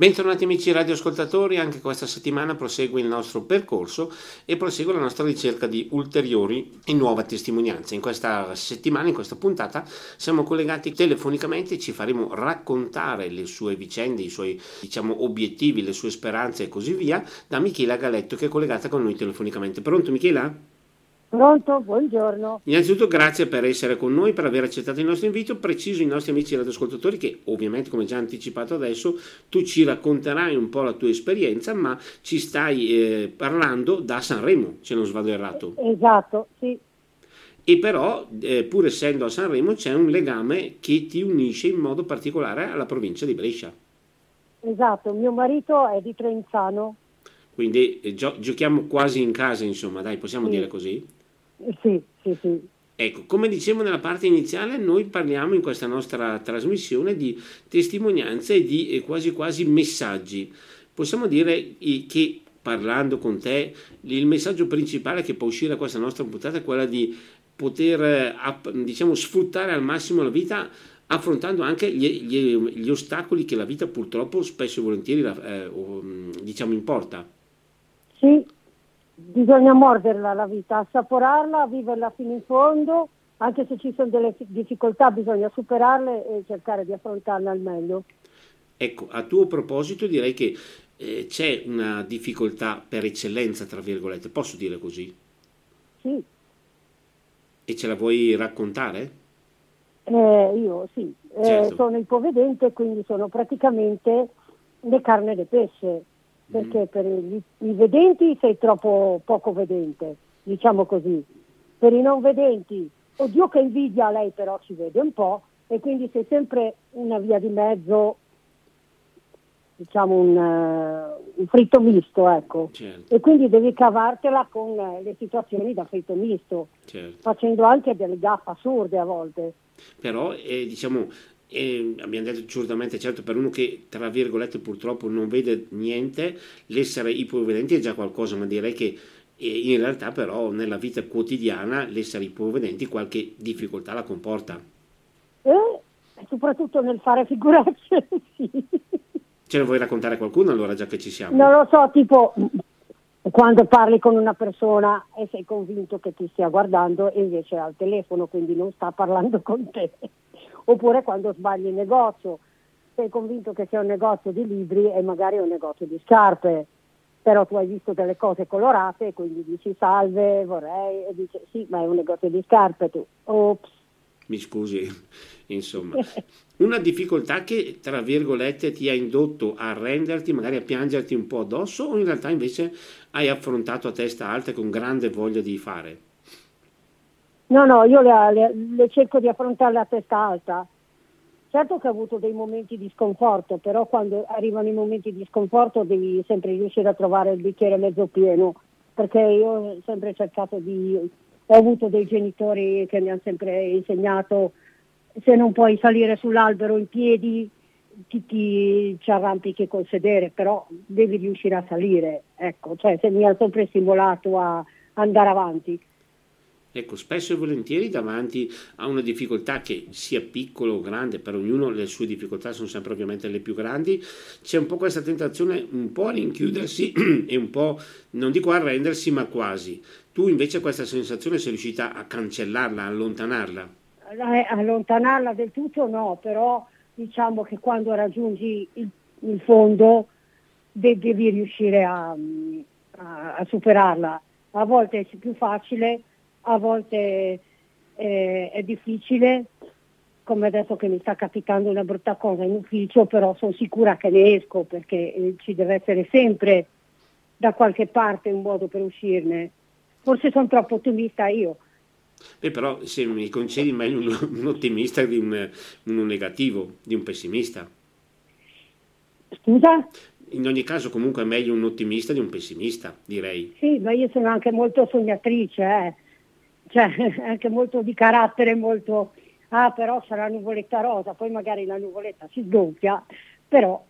Bentornati amici radioascoltatori, anche questa settimana prosegue il nostro percorso e prosegue la nostra ricerca di ulteriori e nuove testimonianze. In questa settimana, in questa puntata, siamo collegati telefonicamente e ci faremo raccontare le sue vicende, i suoi diciamo, obiettivi, le sue speranze e così via da Michela Galetto che è collegata con noi telefonicamente. Pronto Michela? Pronto, buongiorno. Innanzitutto grazie per essere con noi, per aver accettato il nostro invito. Preciso i nostri amici radioascoltatori che ovviamente, come già anticipato adesso, tu ci racconterai un po' la tua esperienza, ma ci stai eh, parlando da Sanremo, se non sbaglio errato. Esatto, sì. E però, eh, pur essendo a Sanremo, c'è un legame che ti unisce in modo particolare alla provincia di Brescia. Esatto, mio marito è di Trenzano. Quindi eh, gio- giochiamo quasi in casa, insomma, dai, possiamo sì. dire così? Sì, sì, sì. Ecco, come dicevo nella parte iniziale, noi parliamo in questa nostra trasmissione di testimonianze e di eh, quasi quasi messaggi. Possiamo dire che parlando con te, il messaggio principale che può uscire da questa nostra puntata è quello di poter eh, diciamo, sfruttare al massimo la vita affrontando anche gli, gli, gli ostacoli che la vita purtroppo spesso e volentieri eh, diciamo, importa. Sì, bisogna morderla la vita, assaporarla, viverla fino in fondo, anche se ci sono delle difficoltà bisogna superarle e cercare di affrontarle al meglio. Ecco, a tuo proposito direi che eh, c'è una difficoltà per eccellenza, tra virgolette, posso dire così? Sì. E ce la vuoi raccontare? Eh, io sì, eh, certo. sono ipovedente, quindi sono praticamente le carne e le pesce perché per i, i vedenti sei troppo poco vedente, diciamo così. Per i non vedenti, oddio che invidia lei però ci vede un po' e quindi sei sempre una via di mezzo, diciamo un, uh, un fritto misto, ecco. Certo. E quindi devi cavartela con uh, le situazioni da fritto misto, certo. facendo anche delle gaffe assurde a volte. Però eh, diciamo e abbiamo detto giustamente, certo, per uno che tra virgolette purtroppo non vede niente, l'essere ipovedente è già qualcosa, ma direi che in realtà però nella vita quotidiana l'essere ipovedenti qualche difficoltà la comporta. E soprattutto nel fare figuracce, sì. Ce ne vuoi raccontare qualcuno allora, già che ci siamo? Non lo so, tipo quando parli con una persona e sei convinto che ti stia guardando e invece è al telefono, quindi non sta parlando con te oppure quando sbagli il negozio, sei convinto che sia un negozio di libri e magari è un negozio di scarpe, però tu hai visto delle cose colorate e quindi dici salve, vorrei, e dici sì, ma è un negozio di scarpe tu, ops. Mi scusi, insomma, una difficoltà che tra virgolette ti ha indotto a arrenderti, magari a piangerti un po' addosso o in realtà invece hai affrontato a testa alta con grande voglia di fare? No, no, io le, le, le cerco di affrontarle a testa alta. Certo che ho avuto dei momenti di sconforto, però quando arrivano i momenti di sconforto devi sempre riuscire a trovare il bicchiere mezzo pieno, perché io ho sempre cercato di... ho avuto dei genitori che mi hanno sempre insegnato se non puoi salire sull'albero in piedi ti, ti ci arrampichi col sedere, però devi riuscire a salire, ecco, cioè se mi ha sempre stimolato a andare avanti. Ecco, spesso e volentieri davanti a una difficoltà che sia piccola o grande, per ognuno le sue difficoltà sono sempre ovviamente le più grandi, c'è un po' questa tentazione un po' a rinchiudersi e un po', non dico arrendersi, ma quasi. Tu invece questa sensazione sei riuscita a cancellarla, a allontanarla? Eh, allontanarla del tutto no, però diciamo che quando raggiungi il, il fondo devi riuscire a, a, a superarla. A volte è più facile a volte eh, è difficile, come adesso che mi sta capitando una brutta cosa in ufficio, però sono sicura che ne esco perché eh, ci deve essere sempre da qualche parte un modo per uscirne. Forse sono troppo ottimista io. Beh, però se mi concedi meglio un, un ottimista di un, un negativo, di un pessimista. Scusa? in ogni caso comunque è meglio un ottimista di un pessimista, direi. Sì, ma io sono anche molto sognatrice, eh cioè anche molto di carattere, molto, ah però sarà nuvoletta rosa, poi magari la nuvoletta si sgonfia, però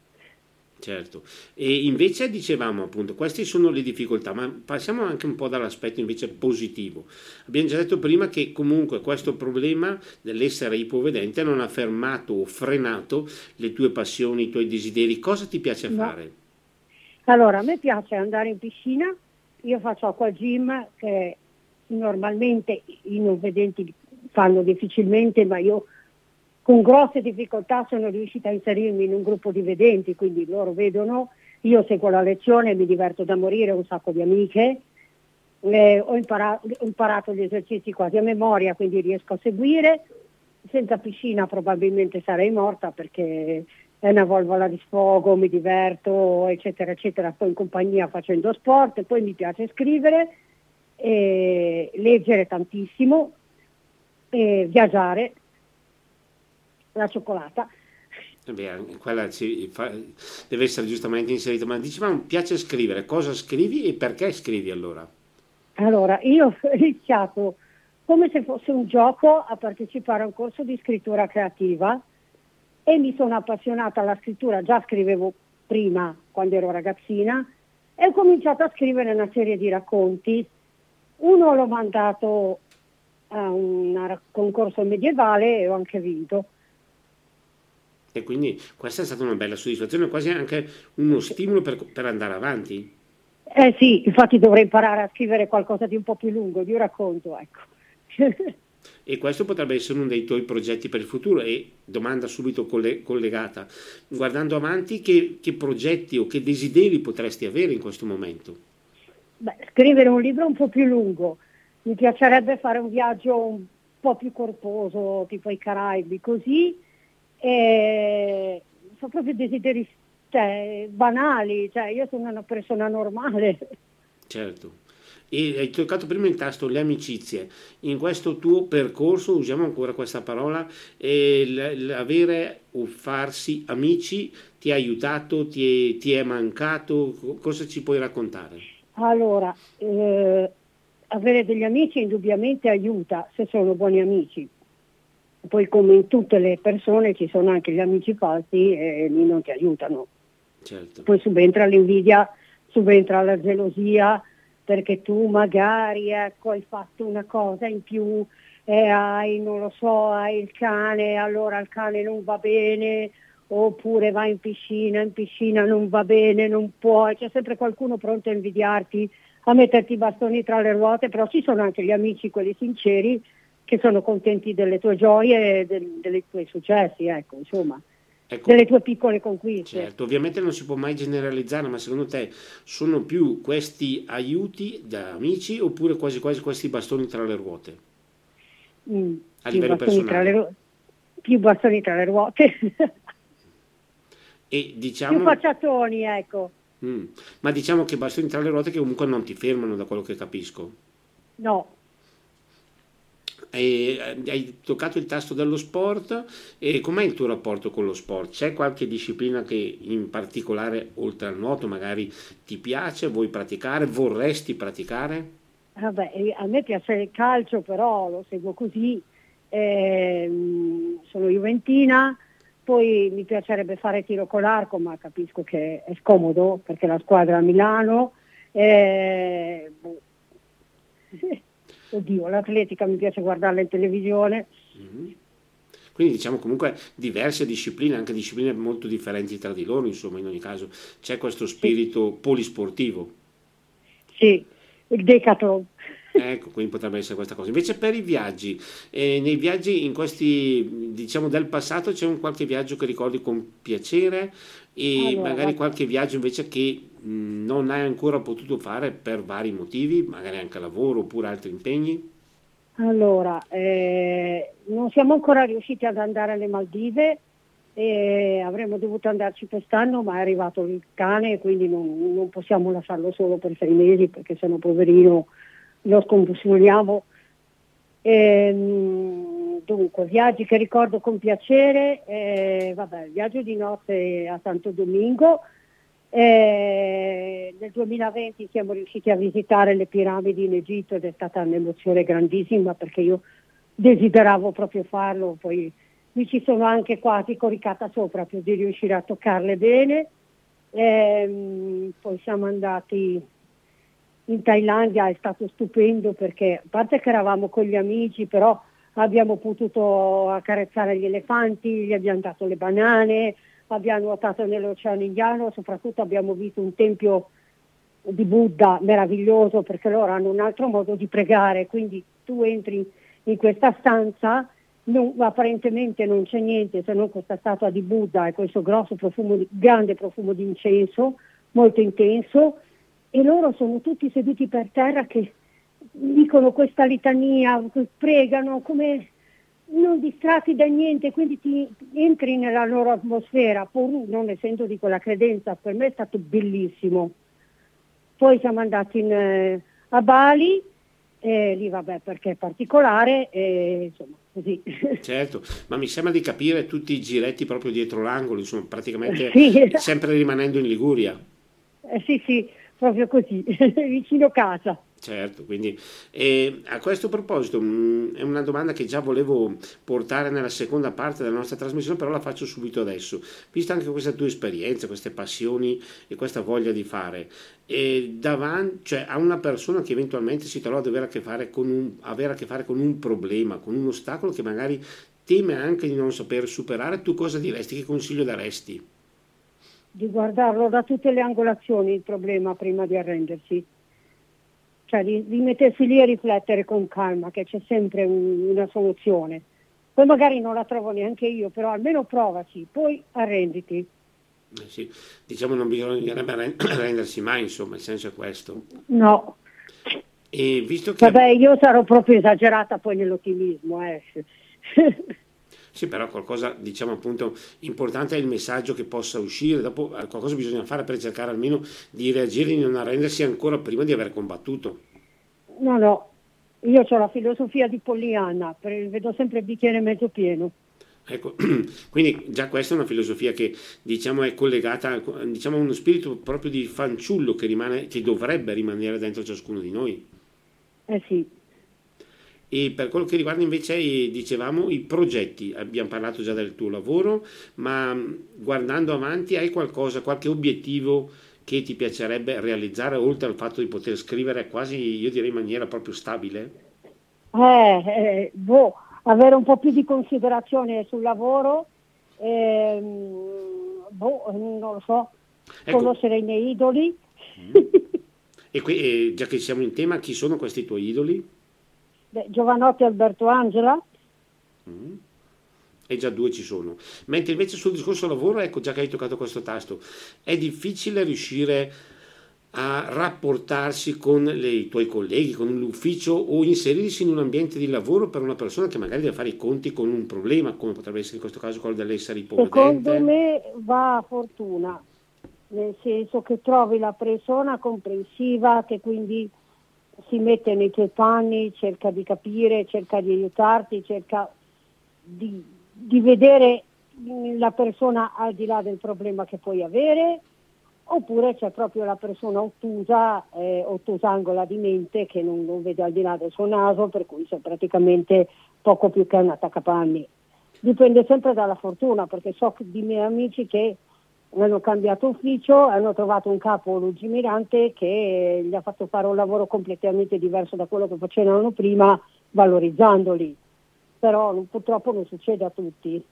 Certo, e invece dicevamo appunto, queste sono le difficoltà, ma passiamo anche un po' dall'aspetto invece positivo. Abbiamo già detto prima che comunque questo problema dell'essere ipovedente non ha fermato o frenato le tue passioni, i tuoi desideri. Cosa ti piace no. fare? Allora, a me piace andare in piscina, io faccio acqua gym che normalmente i non vedenti fanno difficilmente, ma io con grosse difficoltà sono riuscita a inserirmi in un gruppo di vedenti, quindi loro vedono, io seguo la lezione, mi diverto da morire, ho un sacco di amiche, eh, ho, imparato, ho imparato gli esercizi quasi a memoria, quindi riesco a seguire. Senza piscina probabilmente sarei morta perché è una volvola di sfogo, mi diverto, eccetera, eccetera. Poi in compagnia facendo sport, poi mi piace scrivere, leggere tantissimo, viaggiare, la cioccolata. Eh beh, quella fa, deve essere giustamente inserita, ma dicevamo, piace scrivere, cosa scrivi e perché scrivi allora? Allora, io ho iniziato come se fosse un gioco a partecipare a un corso di scrittura creativa e mi sono appassionata alla scrittura, già scrivevo prima quando ero ragazzina e ho cominciato a scrivere una serie di racconti. Uno l'ho mandato a un concorso medievale e ho anche vinto e quindi questa è stata una bella soddisfazione, quasi anche uno stimolo per, per andare avanti. Eh sì, infatti dovrei imparare a scrivere qualcosa di un po' più lungo, di un racconto, ecco. e questo potrebbe essere uno dei tuoi progetti per il futuro e domanda subito collegata, guardando avanti che, che progetti o che desideri potresti avere in questo momento? Beh, scrivere un libro un po' più lungo, mi piacerebbe fare un viaggio un po' più corposo, tipo i Caraibi, così e sono proprio desideri cioè, banali, cioè, io sono una persona normale. Certo. E hai toccato prima il tasto le amicizie. In questo tuo percorso, usiamo ancora questa parola, l'avere o farsi amici ti ha aiutato, ti è, ti è mancato? Cosa ci puoi raccontare? Allora, eh, avere degli amici indubbiamente aiuta se sono buoni amici poi come in tutte le persone ci sono anche gli amici falsi e lì non ti aiutano. Certo. Poi subentra l'invidia, subentra la gelosia perché tu magari ecco, hai fatto una cosa in più e hai, non lo so, hai il cane, allora il cane non va bene, oppure vai in piscina, in piscina non va bene, non puoi, c'è sempre qualcuno pronto a invidiarti, a metterti i bastoni tra le ruote, però ci sono anche gli amici, quelli sinceri, che sono contenti delle tue gioie e del, dei tuoi successi, ecco, insomma. Ecco, delle tue piccole conquiste. Certo, ovviamente non si può mai generalizzare, ma secondo te sono più questi aiuti da amici oppure quasi quasi questi bastoni tra le ruote? Mm, a livello personale? Ru- più bastoni tra le ruote. e diciamo... Più facciatoni, ecco. Mm, ma diciamo che bastoni tra le ruote che comunque non ti fermano da quello che capisco. No, hai, hai toccato il tasto dello sport e com'è il tuo rapporto con lo sport? C'è qualche disciplina che in particolare oltre al nuoto magari ti piace, vuoi praticare, vorresti praticare? Vabbè, a me piace il calcio, però lo seguo così, eh, sono juventina, poi mi piacerebbe fare tiro con l'arco, ma capisco che è scomodo perché la squadra a Milano. Eh, boh oddio, l'atletica mi piace guardarla in televisione. Mm-hmm. Quindi diciamo comunque diverse discipline, anche discipline molto differenti tra di loro, insomma in ogni caso c'è questo spirito sì. polisportivo. Sì, il decathlon. Ecco, quindi potrebbe essere questa cosa. Invece per i viaggi, eh, nei viaggi in questi, diciamo, del passato c'è un qualche viaggio che ricordi con piacere e allora, magari qualche viaggio invece che mh, non hai ancora potuto fare per vari motivi, magari anche lavoro oppure altri impegni? Allora, eh, non siamo ancora riusciti ad andare alle Maldive, e avremmo dovuto andarci quest'anno, ma è arrivato il cane, quindi non, non possiamo lasciarlo solo per sei mesi perché sennò poverino lo scombussoliamo. Ehm, dunque, viaggi che ricordo con piacere, eh, vabbè, viaggio di notte a Santo Domingo, eh, nel 2020 siamo riusciti a visitare le piramidi in Egitto ed è stata un'emozione grandissima perché io desideravo proprio farlo, poi mi ci sono anche quasi coricata sopra per di riuscire a toccarle bene. ehm, poi siamo andati in Thailandia, è stato stupendo perché a parte che eravamo con gli amici, però abbiamo potuto accarezzare gli elefanti, gli abbiamo dato le banane, abbiamo nuotato nell'Oceano Indiano, soprattutto abbiamo visto un tempio di Buddha meraviglioso perché loro hanno un altro modo di pregare, quindi tu entri in questa stanza, non, apparentemente non c'è niente se non questa statua di Buddha e questo grosso profumo, grande profumo di incenso, molto intenso, e loro sono tutti seduti per terra che dicono questa litania, pregano come non distratti da niente, quindi ti entri nella loro atmosfera, pur non essendo di quella credenza, per me è stato bellissimo. Poi siamo andati in, eh, a Bali, e lì vabbè perché è particolare, e, insomma così. Certo, ma mi sembra di capire tutti i giretti proprio dietro l'angolo, insomma praticamente sì. sempre rimanendo in Liguria. Eh, sì, sì, proprio così, vicino casa. Certo, quindi eh, a questo proposito mh, mm, è una domanda che già volevo portare nella seconda parte della nostra trasmissione, però la faccio subito adesso. Vista anche questa tua esperienza, queste passioni e questa voglia di fare, e davanti, cioè, a una persona che eventualmente si trova ad avere a, che fare con un, avere a che fare con un problema, con un ostacolo che magari teme anche di non saper superare, tu cosa diresti? Che consiglio daresti? Di guardarlo da tutte le angolazioni il problema prima di arrendersi cioè di, di, mettersi lì a riflettere con calma che c'è sempre un, una soluzione. Poi magari non la trovo neanche io, però almeno provaci, poi arrenditi. Eh sì, diciamo non bisognerebbe arrendersi mai, insomma, il senso è questo. No. E visto che... Vabbè, io sarò proprio esagerata poi nell'ottimismo, eh. Sì, però qualcosa, diciamo appunto, importante è il messaggio che possa uscire, dopo eh, qualcosa bisogna fare per cercare almeno di reagire e di non arrendersi ancora prima di aver combattuto. No, no, io ho la filosofia di Pollyanna, vedo sempre il bicchiere mezzo pieno. Ecco, quindi già questa è una filosofia che diciamo è collegata diciamo, a uno spirito proprio di fanciullo che, rimane, che dovrebbe rimanere dentro ciascuno di noi. Eh sì, e per quello che riguarda invece, dicevamo, i progetti, abbiamo parlato già del tuo lavoro, ma guardando avanti hai qualcosa, qualche obiettivo che ti piacerebbe realizzare oltre al fatto di poter scrivere quasi, io direi in maniera proprio stabile? Eh, eh, boh, avere un po' più di considerazione sul lavoro, ehm, boh, non lo so, ecco. conoscere i miei idoli. Mm. e, qui, e già che siamo in tema, chi sono questi tuoi idoli? Beh, Giovanotti Alberto Angela. Mm. E già due ci sono. Mentre invece sul discorso lavoro, ecco già che hai toccato questo tasto, è difficile riuscire a rapportarsi con le, i tuoi colleghi, con l'ufficio o inserirsi in un ambiente di lavoro per una persona che magari deve fare i conti con un problema, come potrebbe essere in questo caso quello dell'essere ipovedente? Secondo me va a fortuna, nel senso che trovi la persona comprensiva che quindi si mette nei tuoi panni, cerca di capire, cerca di aiutarti, cerca di, di vedere la persona al di là del problema che puoi avere, oppure c'è proprio la persona ottusa, eh, ottusangola di mente che non, non, vede al di là del suo naso, per cui c'è praticamente poco più che un attaccapanni. Dipende sempre dalla fortuna, perché so di miei amici che hanno cambiato ufficio, hanno trovato un capo lungimirante che gli ha fatto fare un lavoro completamente diverso da quello che facevano prima, valorizzandoli. Però purtroppo non succede a tutti.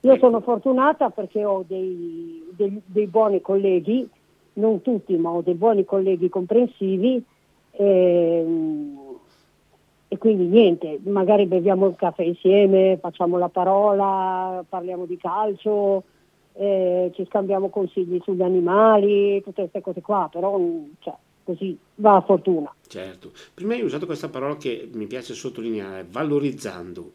Io sono fortunata perché ho dei, dei, dei buoni colleghi, non tutti, ma ho dei buoni colleghi comprensivi e, ehm, e quindi niente, magari beviamo il caffè insieme, facciamo la parola, parliamo di calcio, eh, ci scambiamo consigli sugli animali, tutte queste cose qua, però cioè, così va a fortuna. Certo, prima hai usato questa parola che mi piace sottolineare, valorizzando.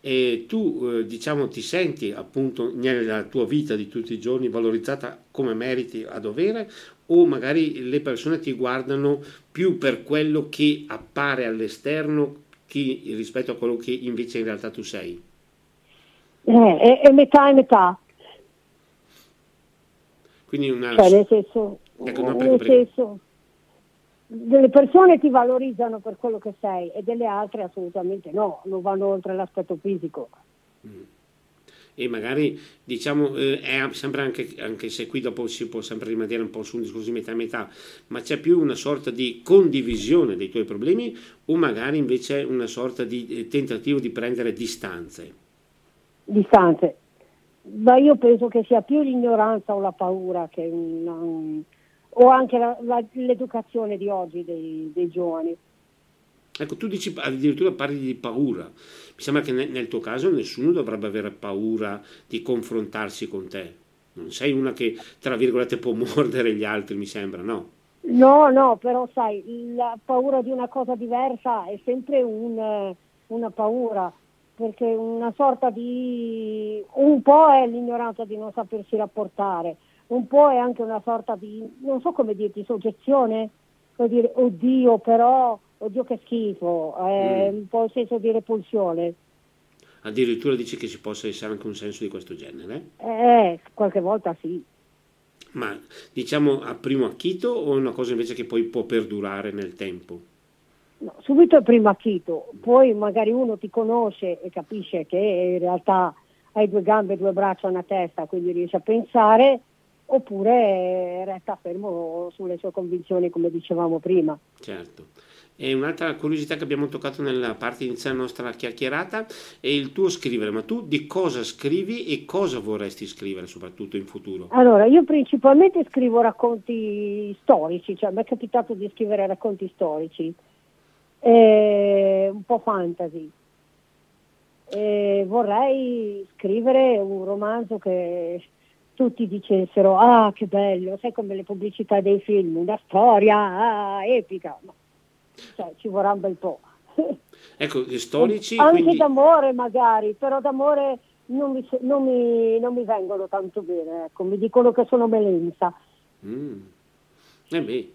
E tu eh, diciamo ti senti appunto nella tua vita di tutti i giorni valorizzata come meriti a dovere o magari le persone ti guardano più per quello che appare all'esterno che, rispetto a quello che invece in realtà tu sei? Eh, è, è metà e metà, quindi una... Cioè, nel senso, ecco, no, prego, nel prego. senso, delle persone ti valorizzano per quello che sei e delle altre assolutamente no, non vanno oltre l'aspetto fisico. Mm. e magari diciamo eh, è sempre anche, anche, se qui dopo si può sempre rimanere un po' su un discorso di metà metà, ma c'è più una sorta di condivisione dei tuoi problemi o magari invece una sorta di eh, tentativo di prendere distanze? Distanze. Ma io penso che sia più l'ignoranza o la paura che una, o anche la, la, l'educazione di oggi dei, dei giovani. Ecco, tu dici addirittura parli di paura. Mi sembra che nel tuo caso nessuno dovrebbe avere paura di confrontarsi con te. Non sei una che, tra virgolette, può mordere gli altri, mi sembra, no? No, no, però sai, la paura di una cosa diversa è sempre un, una paura, perché una sorta di... un po' è l'ignoranza di non sapersi rapportare, un po' è anche una sorta di, non so come dirti, soggezione, vuol dire, oddio, però oddio che schifo, è mm. un po' il senso di repulsione. Addirittura dici che ci possa essere anche un senso di questo genere? Eh, qualche volta sì. Ma diciamo a primo acchito o è una cosa invece che poi può perdurare nel tempo? No, subito a primo acchito, poi magari uno ti conosce e capisce che in realtà hai due gambe, due braccia, una testa, quindi riesce a pensare, oppure resta fermo sulle sue convinzioni come dicevamo prima. Certo. E un'altra curiosità che abbiamo toccato nella parte iniziale della nostra chiacchierata è il tuo scrivere, ma tu di cosa scrivi e cosa vorresti scrivere soprattutto in futuro? Allora, io principalmente scrivo racconti storici, cioè mi è capitato di scrivere racconti storici, eh, un po' fantasy. Eh, vorrei scrivere un romanzo che tutti dicessero, ah che bello, sai come le pubblicità dei film, una storia ah, epica. No cioè, ci vorrà un bel po'. Ecco, gli storici... Anche quindi... d'amore magari, però d'amore non mi, non mi, non mi vengono tanto bene, ecco, mi dicono che sono melenza. Mm. Eh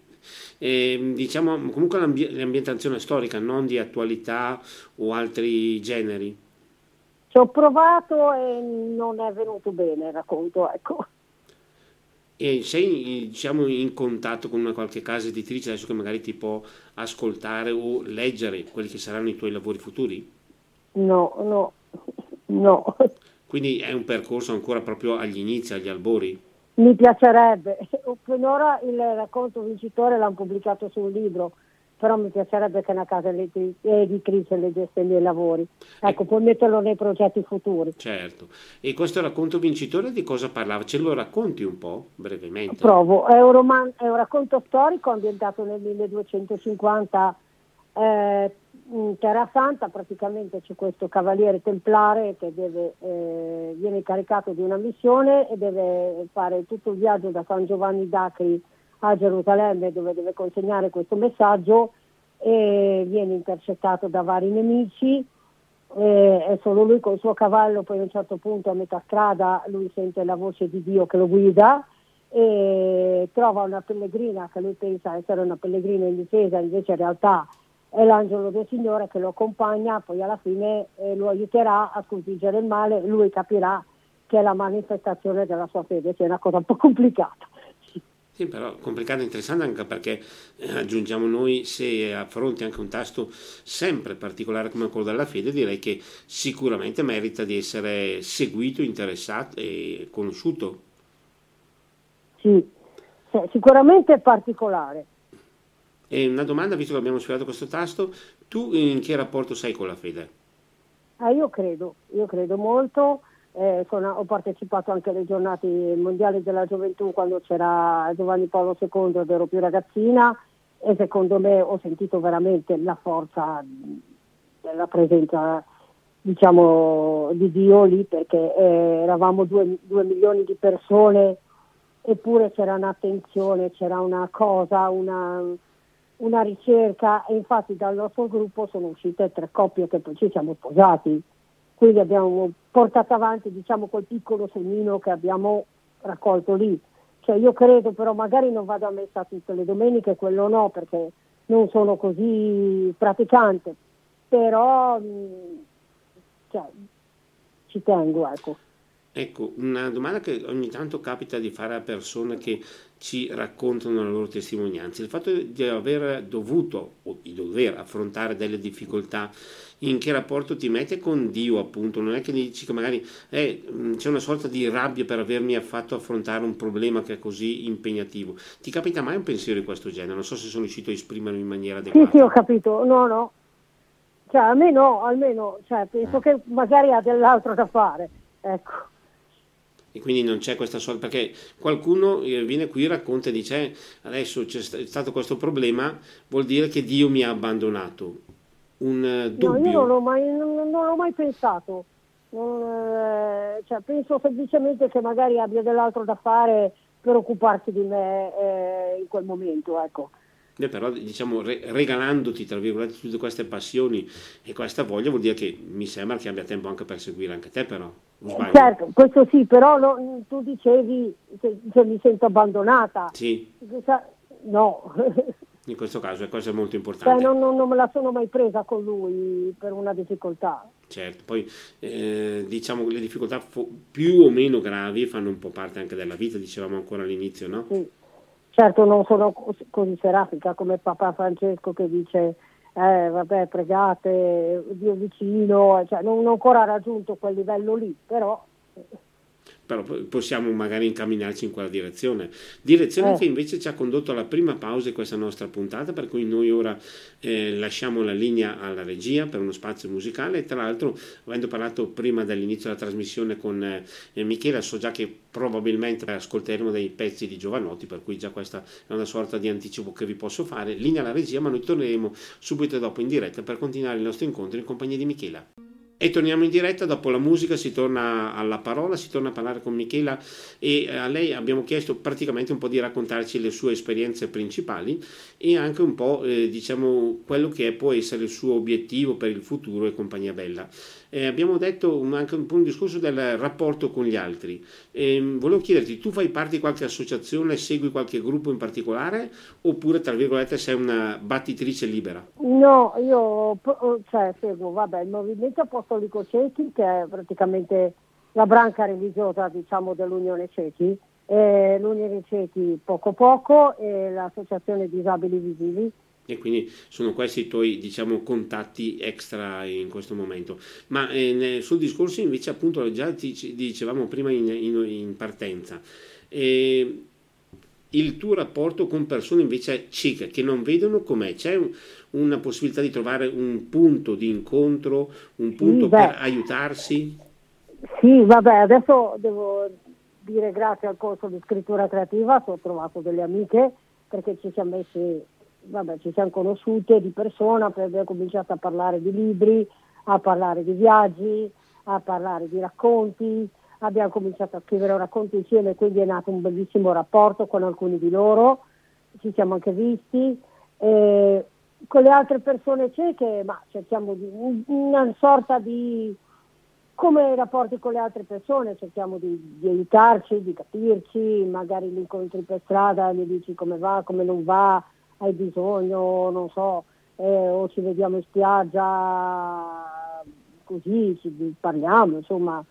eh, diciamo comunque l'ambientazione storica, non di attualità o altri generi. Ci ho provato e non è venuto bene il racconto, ecco. E sei diciamo, in contatto con una qualche casa editrice adesso che magari ti può ascoltare o leggere quelli che saranno i tuoi lavori futuri? No, no, no. Quindi è un percorso ancora proprio agli inizi, agli albori? Mi piacerebbe. Finora il racconto vincitore l'hanno pubblicato sul libro, però mi piacerebbe che una casa editrice leggesse i miei lavori. Ecco, ecco, puoi metterlo nei progetti futuri. Certo. E questo racconto vincitore di cosa parlava? Ce lo racconti un po' brevemente? Provo. È un, roman- è un racconto storico ambientato nel 1250 eh, in Terra Santa, praticamente c'è questo cavaliere templare che deve, eh, viene incaricato di una missione e deve fare tutto il viaggio da San Giovanni d'Acri a Gerusalemme dove deve consegnare questo messaggio e viene intercettato da vari nemici e solo lui col suo cavallo poi a un certo punto a metà strada lui sente la voce di Dio che lo guida e trova una pellegrina che lui pensa essere una pellegrina in difesa invece in realtà è l'angelo del Signore che lo accompagna poi alla fine eh, lo aiuterà a sconfiggere il male lui capirà che è la manifestazione della sua fede che è una cosa un po' complicata sì, però complicato e interessante anche perché eh, aggiungiamo noi, se affronti anche un tasto sempre particolare come quello della fede, direi che sicuramente merita di essere seguito, interessato e conosciuto. Sì, sicuramente è particolare. E una domanda, visto che abbiamo sfiorato questo tasto, tu in che rapporto sei con la fede? Ah, io credo, io credo molto eh, sono, ho partecipato anche alle giornate mondiali della gioventù quando c'era Giovanni Paolo II ed ero più ragazzina e secondo me ho sentito veramente la forza della presenza diciamo, di Dio lì perché eh, eravamo due, due, milioni di persone eppure c'era un'attenzione, c'era una cosa, una, una ricerca e infatti dal nostro gruppo sono uscite tre coppie che poi ci siamo sposati quindi abbiamo portato avanti diciamo, quel piccolo semino che abbiamo raccolto lì. Cioè, io credo però magari non vado a messa tutte le domeniche, quello no perché non sono così praticante, però cioè, ci tengo ecco. Ecco, una domanda che ogni tanto capita di fare a persone che ci raccontano la loro testimonianza, il fatto di aver dovuto o di dover affrontare delle difficoltà, in che rapporto ti mette con Dio appunto, non è che dici che magari eh, c'è una sorta di rabbia per avermi fatto affrontare un problema che è così impegnativo, ti capita mai un pensiero di questo genere? Non so se sono riuscito a esprimerlo in maniera adeguata. Sì, sì, ho capito, no, no, cioè almeno, almeno cioè, penso eh. che magari ha dell'altro da fare, ecco e quindi non c'è questa sorta perché qualcuno eh, viene qui e racconta e dice eh, adesso c'è stato questo problema vuol dire che Dio mi ha abbandonato. Un dubbio no, io non l'ho mai, non, non l'ho mai pensato. Non, eh, cioè, penso semplicemente che magari abbia dell'altro da fare per occuparsi di me eh, in quel momento ecco però diciamo re- regalandoti tra virgolette tutte queste passioni e questa voglia vuol dire che mi sembra che abbia tempo anche per seguire anche te però certo questo sì però no, tu dicevi che, che, mi sento abbandonata. Sì. No. In questo caso è cosa molto importante. cioè, non, non, non, me la sono mai presa con lui per una difficoltà. Certo poi eh, diciamo che le difficoltà fo- più o meno gravi fanno un po' parte anche della vita dicevamo ancora all'inizio no? sì Certo non sono così serafica come Papa Francesco che dice eh, vabbè pregate, Dio vicino, cioè, non, non ho ancora raggiunto quel livello lì, però però possiamo magari incamminarci in quella direzione. Direzione eh. che invece ci ha condotto alla prima pausa di questa nostra puntata, per cui noi ora eh, lasciamo la linea alla regia per uno spazio musicale tra l'altro, avendo parlato prima dell'inizio della trasmissione con eh, Michele, so già che probabilmente ascolteremo dei pezzi di Giovanotti, per cui già questa è una sorta di anticipo che vi posso fare. Linea alla regia, ma noi torneremo subito dopo in diretta per continuare il nostro incontro in compagnia di Michela. E torniamo in diretta, dopo la musica si torna alla parola, si torna a parlare con Michela e eh, a lei abbiamo chiesto praticamente un po' di raccontarci le sue esperienze principali e anche un po' eh, diciamo quello che può essere il suo obiettivo per il futuro e compagnia bella. Eh, abbiamo detto anche un po' un discorso del rapporto con gli altri. Eh, volevo chiederti, tu fai parte di qualche associazione, segui qualche gruppo in particolare oppure tra virgolette sei una battitrice libera? No, io cioè, seguo vabbè, il movimento apostolico Ciechi che è praticamente la branca religiosa diciamo, dell'Unione Ciechi, eh, l'Unione Ciechi poco poco e l'Associazione Disabili Visivi e quindi sono questi i tuoi diciamo, contatti extra in questo momento. Ma eh, sul discorso invece appunto già ti dicevamo prima in, in, in partenza, eh, il tuo rapporto con persone invece cieche che non vedono com'è, c'è un, una possibilità di trovare un punto di incontro, un punto sì, per aiutarsi? Sì, vabbè, adesso devo dire grazie al corso di scrittura creativa, ho trovato delle amiche perché ci siamo messi vabbè, ci siamo conosciute di persona, poi abbiamo cominciato a parlare di libri, a parlare di viaggi, a parlare di racconti, abbiamo cominciato a scrivere un racconto insieme, quindi è nato un bellissimo rapporto con alcuni di loro, ci siamo anche visti. Eh, con le altre persone cieche, ma cerchiamo di una sorta di come i rapporti con le altre persone, cerchiamo di, di, aiutarci, di capirci, magari li incontri per strada, gli dici come va, come non va, hai bisogno, non so, eh, o ci vediamo in spiaggia, così ci parliamo, insomma,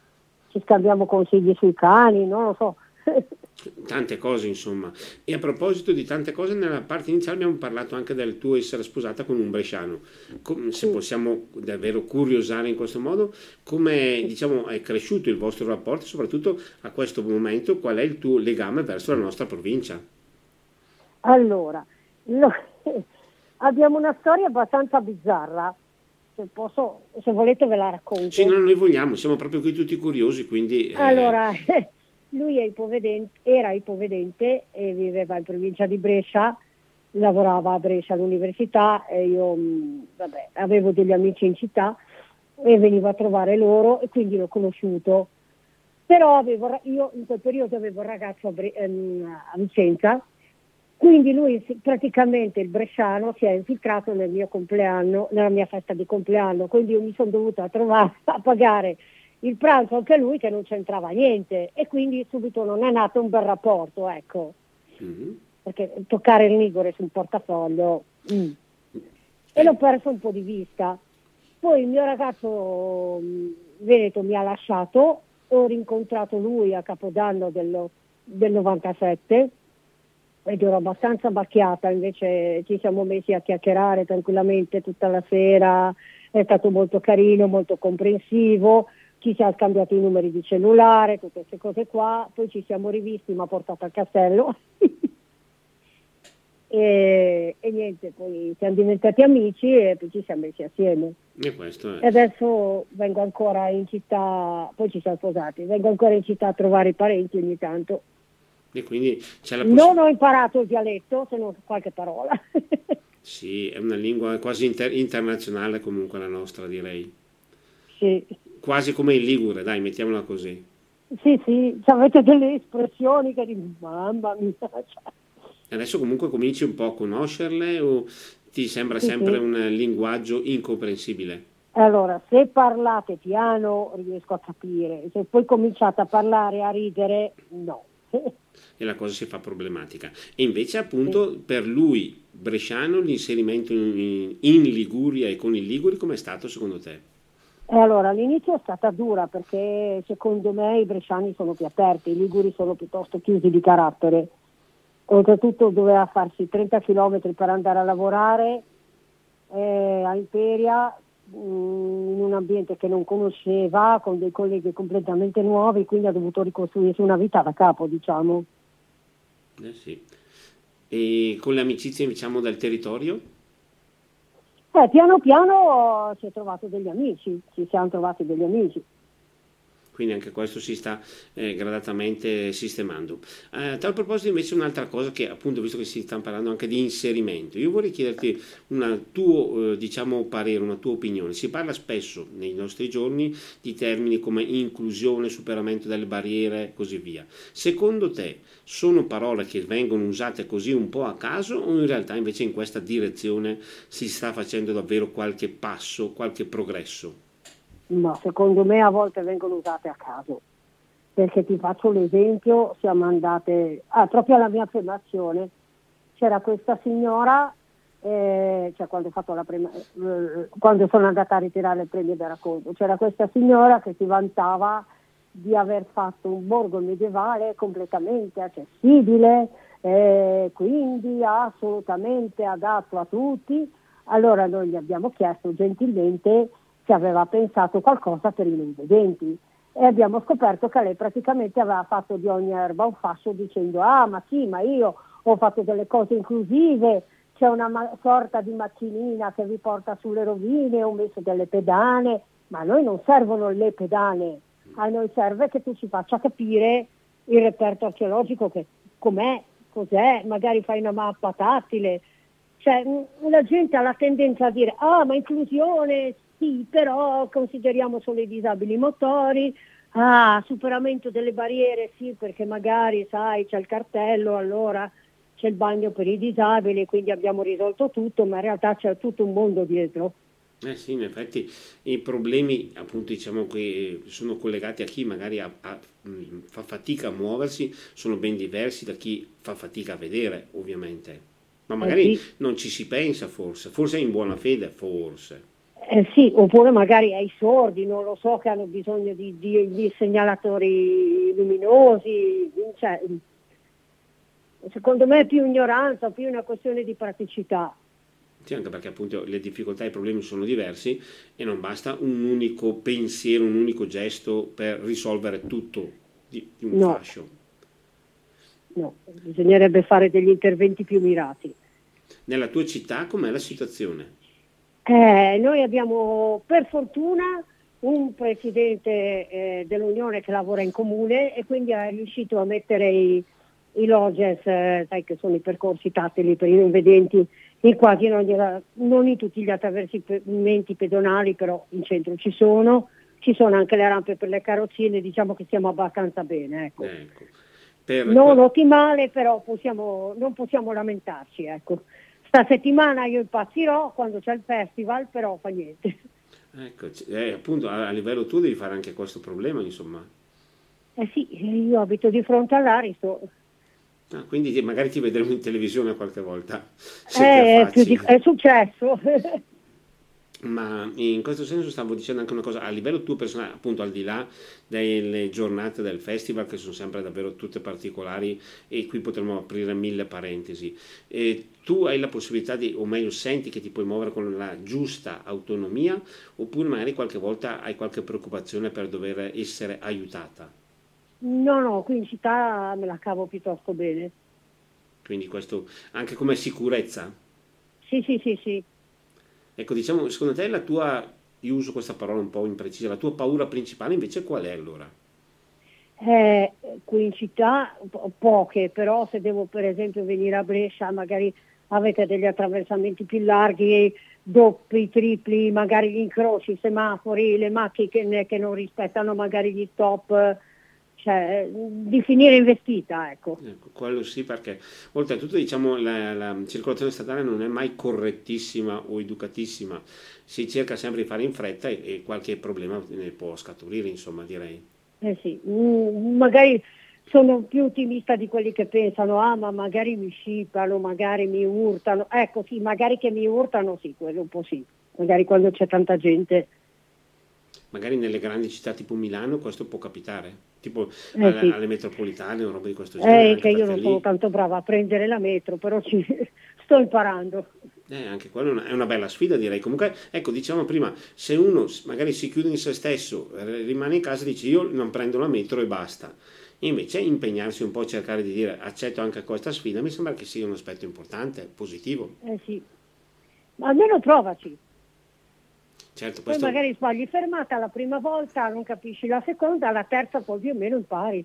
ci scambiamo consigli sui cani, non lo so. tante cose insomma. E a proposito di tante cose nella parte iniziale abbiamo parlato anche del tuo essere sposata con un bresciano. Come, se possiamo davvero curiosare in questo modo come diciamo è cresciuto il vostro rapporto soprattutto a questo momento qual è il tuo legame verso la nostra provincia? Allora No, abbiamo una storia abbastanza bizzarra. Se, posso, se volete ve la racconto. Sì, no, noi vogliamo, siamo proprio qui tutti curiosi, quindi... Eh... Allora, lui ipovedente, era ipovedente e viveva in provincia di Brescia, lavorava a Brescia all'università e io mm, vabbè, avevo degli amici in città e venivo a trovare loro e quindi l'ho conosciuto. Però avevo, io in quel periodo avevo un ragazzo a, Bre- ehm, a Vicenza quindi lui praticamente il bresciano si è infiltrato nel mio compleanno, nella mia festa di compleanno, quindi io mi sono dovuta trovare a pagare il pranzo anche lui che non c'entrava niente e quindi subito non è nato un bel rapporto, ecco. Mm-hmm. Perché toccare il Ligure sul portafoglio mm. e l'ho perso un po' di vista. Poi il mio ragazzo mm, Veneto mi ha lasciato ho rincontrato lui a Capodanno dello, del 97 ed ero abbastanza bacchiata, invece ci siamo messi a chiacchierare tranquillamente tutta la sera, è stato molto carino, molto comprensivo, ci siamo scambiati i numeri di cellulare, tutte queste cose qua, poi ci siamo rivisti, mi ha portato al castello. E, e, niente, poi siamo diventati amici e poi ci siamo messi assieme. E, e adesso vengo ancora in città, poi ci siamo sposati, vengo ancora in città a trovare i parenti ogni tanto. E quindi c'è la poss- non ho imparato il dialetto, se non qualche parola. sì, è una lingua quasi inter- internazionale comunque la nostra, direi. Sì. Quasi come il Ligure, dai, mettiamola così. Sì, sì, avete delle espressioni che dico, mamma mia. Cioè. Adesso comunque cominci un po' a conoscerle o ti sembra sì, sempre sì. un linguaggio incomprensibile? Allora, se parlate piano riesco a capire, se poi cominciate a parlare a ridere, no. e la cosa si fa problematica. E invece appunto sì. per lui bresciano l'inserimento in, in, Liguria e con i Liguri come è stato secondo te? E allora all'inizio è stata dura perché secondo me i bresciani sono più aperti, i Liguri sono piuttosto chiusi di carattere. Oltretutto doveva farsi 30 km per andare a lavorare eh, a Imperia in un ambiente che non conosceva, con dei colleghi completamente nuovi, quindi ha dovuto ricostruirsi una vita da capo, diciamo. Eh sì. E con le amicizie, diciamo, del territorio? Eh, piano piano si è trovato degli amici, ci siamo trovati degli amici quindi anche questo si sta eh, gradatamente sistemando. Eh, a tal proposito invece un'altra cosa che appunto visto che si sta parlando anche di inserimento, io vorrei chiederti un tuo eh, diciamo parere, una tua opinione. Si parla spesso nei nostri giorni di termini come inclusione, superamento delle barriere e così via. Secondo te sono parole che vengono usate così un po' a caso o in realtà invece in questa direzione si sta facendo davvero qualche passo, qualche progresso? Ma secondo me a volte vengono usate a caso. Perché ti faccio l'esempio, siamo andate, ah, proprio alla mia affermazione, c'era questa signora, eh, cioè quando, prima, eh, quando, sono andata a ritirare il premio da racconto, c'era questa signora che si vantava di aver fatto un borgo medievale completamente accessibile, eh, quindi assolutamente adatto a tutti. Allora noi gli abbiamo chiesto gentilmente che aveva pensato qualcosa per i non vedenti. E abbiamo scoperto che lei praticamente aveva fatto di ogni erba un fascio dicendo ah ma sì ma io ho fatto delle cose inclusive c'è una ma- sorta di macchinina che vi porta sulle rovine ho messo delle pedane ma a noi non servono le pedane a noi serve che tu ci faccia capire il reperto archeologico che com'è, cos'è, magari fai una mappa tattile. Cioè la gente ha la tendenza a dire ah ma inclusione sì, però consideriamo solo i disabili motori, ah, superamento delle barriere, sì, perché magari, sai, c'è il cartello, allora c'è il bagno per i disabili, quindi abbiamo risolto tutto, ma in realtà c'è tutto un mondo dietro. Eh sì, in effetti i problemi appunto diciamo che sono collegati a chi magari ha, ha, fa fatica a muoversi sono ben diversi da chi fa fatica a vedere ovviamente, ma magari eh sì. non ci si pensa forse, forse in buona fede, forse. Eh sì, oppure magari ai sordi, non lo so, che hanno bisogno di, di, di segnalatori luminosi. Cioè, secondo me è più ignoranza, più una questione di praticità. Sì, anche perché appunto le difficoltà e i problemi sono diversi e non basta un unico pensiero, un unico gesto per risolvere tutto di, di un no. fascio. No, bisognerebbe fare degli interventi più mirati. Nella tua città com'è la situazione? Eh, noi abbiamo per fortuna un presidente eh, dell'Unione che lavora in comune e quindi è riuscito a mettere i, i lodges, eh, sai che sono i percorsi tattili per i non vedenti, in quasi in ogni, non in tutti gli attraversamenti pedonali, però in centro ci sono, ci sono anche le rampe per le carrozzine, diciamo che stiamo abbastanza bene. Ecco. ecco. Per... Non ottimale, però possiamo, non possiamo lamentarci. Ecco. Sta settimana io impazzirò quando c'è il festival, però fa niente. Ecco, eh, appunto a, livello tuo devi fare anche questo problema, insomma. Eh sì, io abito di fronte all'Aristo. Ah, quindi magari ti vedremo in televisione qualche volta. Eh, di, è successo. ma in questo senso stavo dicendo anche una cosa a livello tuo personale, appunto al di là delle giornate del festival che sono sempre davvero tutte particolari e qui potremmo aprire mille parentesi. E tu hai la possibilità di, o meglio senti che ti puoi muovere con la giusta autonomia oppure magari qualche volta hai qualche preoccupazione per dover essere aiutata? No, no, qui in città me la cavo piuttosto bene. Quindi questo anche come sicurezza? Sì, sì, sì, sì. Ecco, diciamo, secondo te la tua, io uso questa parola un po' imprecisa, la tua paura principale invece qual è allora? Eh, qui in città poche, però se devo per esempio venire a Brescia magari avete degli attraversamenti più larghi, doppi, tripli, magari gli incroci, i semafori, le macchine che, che non rispettano magari gli stop cioè, di finire investita. Ecco. ecco. quello sì, perché oltretutto diciamo, la, la, circolazione statale non è mai correttissima o educatissima, si cerca sempre di fare in fretta e, e qualche problema ne può scaturire, insomma, direi. Eh sì, mm, magari sono più ottimista di quelli che pensano, ah ma magari mi scipano, magari mi urtano, ecco sì, magari che mi urtano sì, quello un po' sì, magari quando c'è tanta gente. Magari nelle grandi città tipo Milano questo può capitare tipo eh, alle, sì. alle, metropolitane o roba di questo genere. Eh, che io non lì... sono tanto brava a prendere la metro, però ci sto imparando. Eh, anche quella è una, è una, bella sfida direi. Comunque, ecco, diciamo prima, se uno magari si chiude in se stesso, rimane in casa e dice io non prendo la metro e basta. Invece impegnarsi un po' a cercare di dire accetto anche questa sfida mi sembra che sia un aspetto importante, positivo. Eh sì, ma almeno provaci. Certo, questo... Poi magari sbagli fermata la prima volta, non capisci la seconda, la terza poi più o meno impari.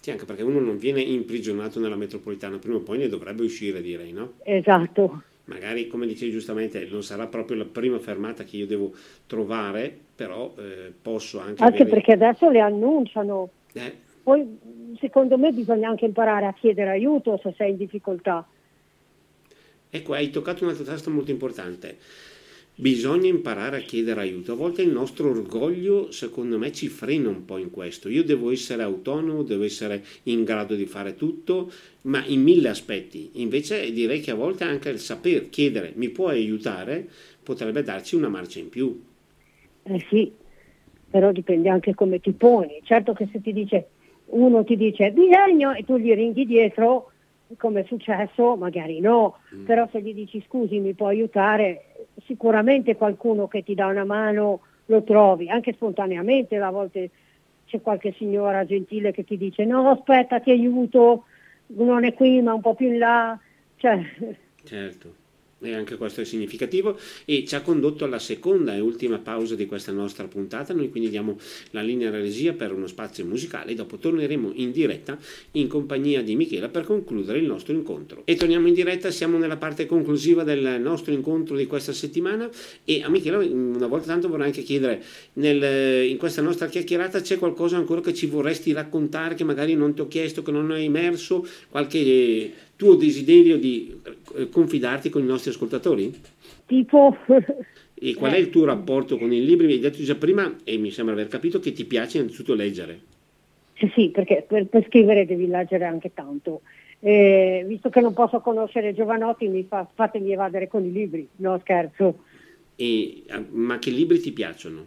Sì, anche perché uno non viene imprigionato nella metropolitana, prima o poi ne dovrebbe uscire, direi, no? Esatto. Magari, come dicevi giustamente, non sarà proprio la prima fermata che io devo trovare, però eh, posso anche... Anche avere... perché adesso le annunciano. Eh. Poi, secondo me, bisogna anche imparare a chiedere aiuto se sei in difficoltà. Ecco, hai toccato un altro tasto molto importante Bisogna imparare a chiedere aiuto. A volte il nostro orgoglio, secondo me, ci frena un po' in questo. Io devo essere autonomo, devo essere in grado di fare tutto, ma in mille aspetti. Invece direi che a volte anche il saper chiedere mi puoi aiutare potrebbe darci una marcia in più. Eh sì, però dipende anche come ti poni. Certo che se ti dice uno ti dice bisogno e tu gli ringhi dietro, come è successo, magari no, mm. però se gli dici scusi mi può aiutare, sicuramente qualcuno che ti dà una mano lo trovi, anche spontaneamente, a volte c'è qualche signora gentile che ti dice no aspetta ti aiuto, non è qui ma un po' più in là. Cioè... Certo e anche questo è significativo e ci ha condotto alla seconda e ultima pausa di questa nostra puntata. Noi quindi diamo la linea alla regia per uno spazio musicale e dopo torneremo in diretta in compagnia di Michela per concludere il nostro incontro. E torniamo in diretta siamo nella parte conclusiva del nostro incontro di questa settimana e a Michela una volta tanto vorrei anche chiedere nel, in questa nostra chiacchierata c'è qualcosa ancora che ci vorresti raccontare che magari non ti ho chiesto che non hai emerso? Qualche tuo desiderio di eh, confidarti con i nostri ascoltatori? Tipo... E qual è il tuo rapporto con i libri? Mi hai detto già prima, e mi sembra aver capito, che ti piace innanzitutto leggere. Sì, perché per, per scrivere devi leggere anche tanto. Eh, visto che non posso conoscere Giovanotti, mi fa, fatemi evadere con i libri, no scherzo. E, ah, ma che libri ti piacciono?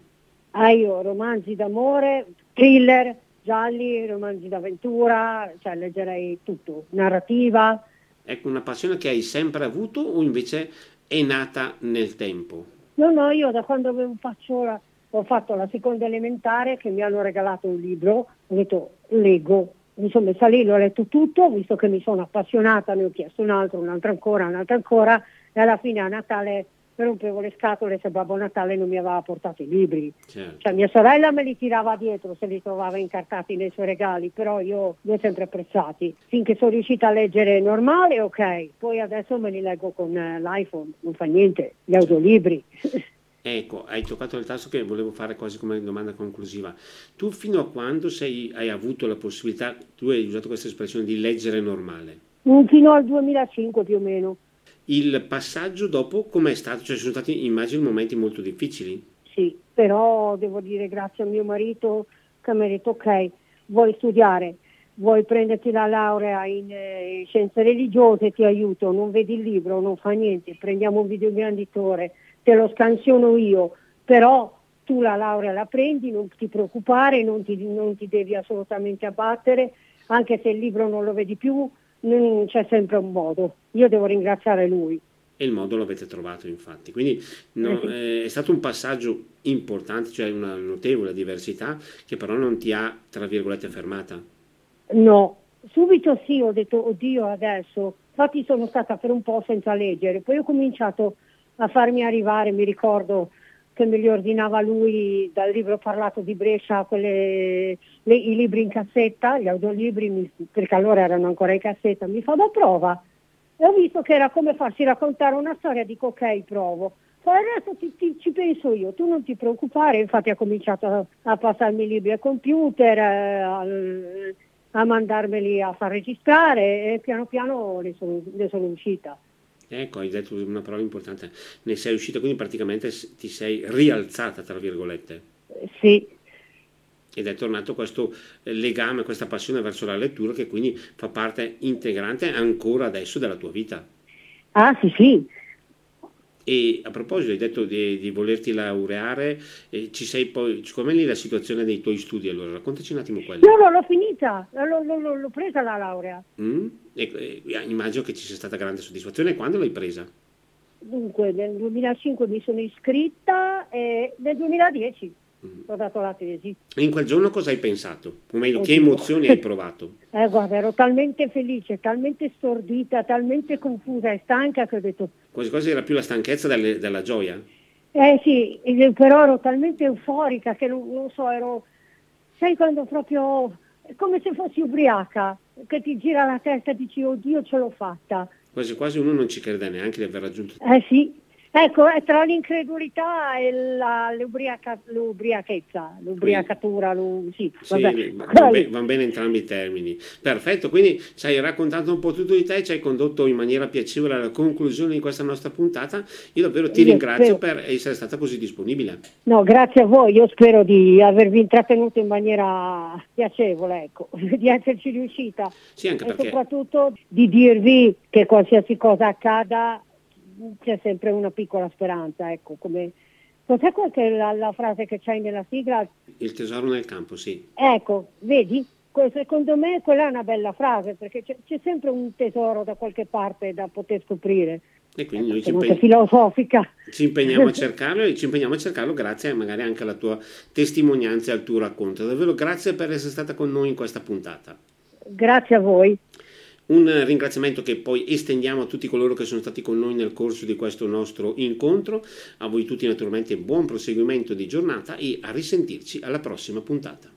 Ah, io romanzi d'amore, thriller, gialli, romanzi d'avventura, cioè leggerei tutto, narrativa. Ecco, una passione che hai sempre avuto o invece è nata nel tempo? No, no, io da quando avevo faccio la, ho fatto la seconda elementare che mi hanno regalato un libro, ho detto leggo, mi sono messa lì, l'ho letto tutto, visto che mi sono appassionata, ne ho chiesto un altro, un altro ancora, un altro ancora e alla fine a Natale rompevo le scatole se Babbo Natale non mi aveva portato i libri. Certo. Cioè, mia sorella me li tirava dietro se li trovava incartati nei suoi regali, però io li ho sempre apprezzati. Finché sono riuscita a leggere normale, ok, poi adesso me li leggo con eh, l'iPhone, non fa niente, gli audiolibri. Ecco, hai toccato il tasto che volevo fare quasi come domanda conclusiva. Tu fino a quando sei, hai avuto la possibilità, tu hai usato questa espressione di leggere normale? Mm, fino al 2005 più o meno. Il passaggio dopo com'è stato? Cioè sono stati immagino momenti molto difficili? Sì, però devo dire grazie a mio marito che mi ha detto ok, vuoi studiare, vuoi prenderti la laurea in, eh, scienze religiose, ti aiuto, non vedi il libro, non fa niente, prendiamo un videoingranditore, te lo scansiono io, però tu la laurea la prendi, non ti preoccupare, non ti, non ti devi assolutamente abbattere, anche se il libro non lo vedi più, non, c'è sempre un modo. Io devo ringraziare lui. E il modo lo avete trovato infatti. Quindi no, eh, è stato un passaggio importante, cioè una notevole diversità che però non ti ha, tra virgolette, fermata. No, subito sì, ho detto oddio adesso. Infatti sono stata per un po' senza leggere, poi ho cominciato a farmi arrivare, mi ricordo che me li ordinava lui dal libro parlato di Brescia, quelle, le, i libri in cassetta, gli audiolibri, perché allora erano ancora in cassetta, mi fa da prova. E ho visto che era come farsi raccontare una storia, dico ok, provo. Poi adesso ti, ti, ci penso io, tu non ti preoccupare, infatti ha cominciato a, a passarmi i libri al computer, eh, a, a mandarmeli a far registrare e piano piano ne sono, ne sono uscita. Ecco, hai detto una parola importante, ne sei uscita, quindi praticamente ti sei rialzata, tra virgolette. Sì. Ed è tornato questo eh, legame, questa passione verso la lettura che quindi fa parte integrante ancora adesso della tua vita. Ah sì, sì, e a proposito, hai detto di, di volerti laureare, eh, ci sei poi, com'è lì la situazione dei tuoi studi? Allora, raccontaci un attimo quello. No, no, l'ho finita, l'ho, l'ho, l'ho presa la laurea. Mm? E, e, immagino che ci sia stata grande soddisfazione. Quando l'hai presa? Dunque, nel 2005 mi sono iscritta e nel 2010 Mm. Ho dato la tesi. In quel giorno cosa hai pensato? O meglio, che emozioni hai provato? Eh, guarda, ero talmente felice, talmente stordita, talmente confusa e stanca che ho detto... Quasi quasi era più la stanchezza delle, della gioia? Eh sì, però ero talmente euforica che non, non so, ero... Sai quando proprio... È come se fossi ubriaca, che ti gira la testa e dici, oddio, ce l'ho fatta. Quasi quasi uno non ci crede neanche di aver raggiunto... Eh sì, Ecco, è tra l'incredulità e la, l'ubriaca, l'ubriachezza, l'ubriacatura, l'u... sì, sì vanno, bene, vanno bene entrambi i termini. Perfetto, quindi ci hai raccontato un po' tutto di te, ci hai condotto in maniera piacevole alla conclusione di questa nostra puntata. Io davvero ti io ringrazio spero. per essere stata così disponibile. No, grazie a voi, io spero di avervi intrattenuto in maniera piacevole, ecco, di esserci riuscita. Sì, anche e perché... soprattutto di dirvi che qualsiasi cosa accada c'è sempre una piccola speranza, ecco, come... Cos'è qualche, la, la frase che c'hai nella sigla? Il tesoro nel campo, sì. Ecco, vedi? Secondo me quella è una bella frase perché c'è, c'è sempre un tesoro da qualche parte da poter scoprire. E quindi noi ci, impeg- filosofica. ci impegniamo a cercarlo e ci impegniamo a cercarlo grazie magari anche alla tua testimonianza e al tuo racconto. Davvero grazie per essere stata con noi in questa puntata. Grazie a voi. Un ringraziamento che poi estendiamo a tutti coloro che sono stati con noi nel corso di questo nostro incontro. A voi tutti naturalmente buon proseguimento di giornata e a risentirci alla prossima puntata.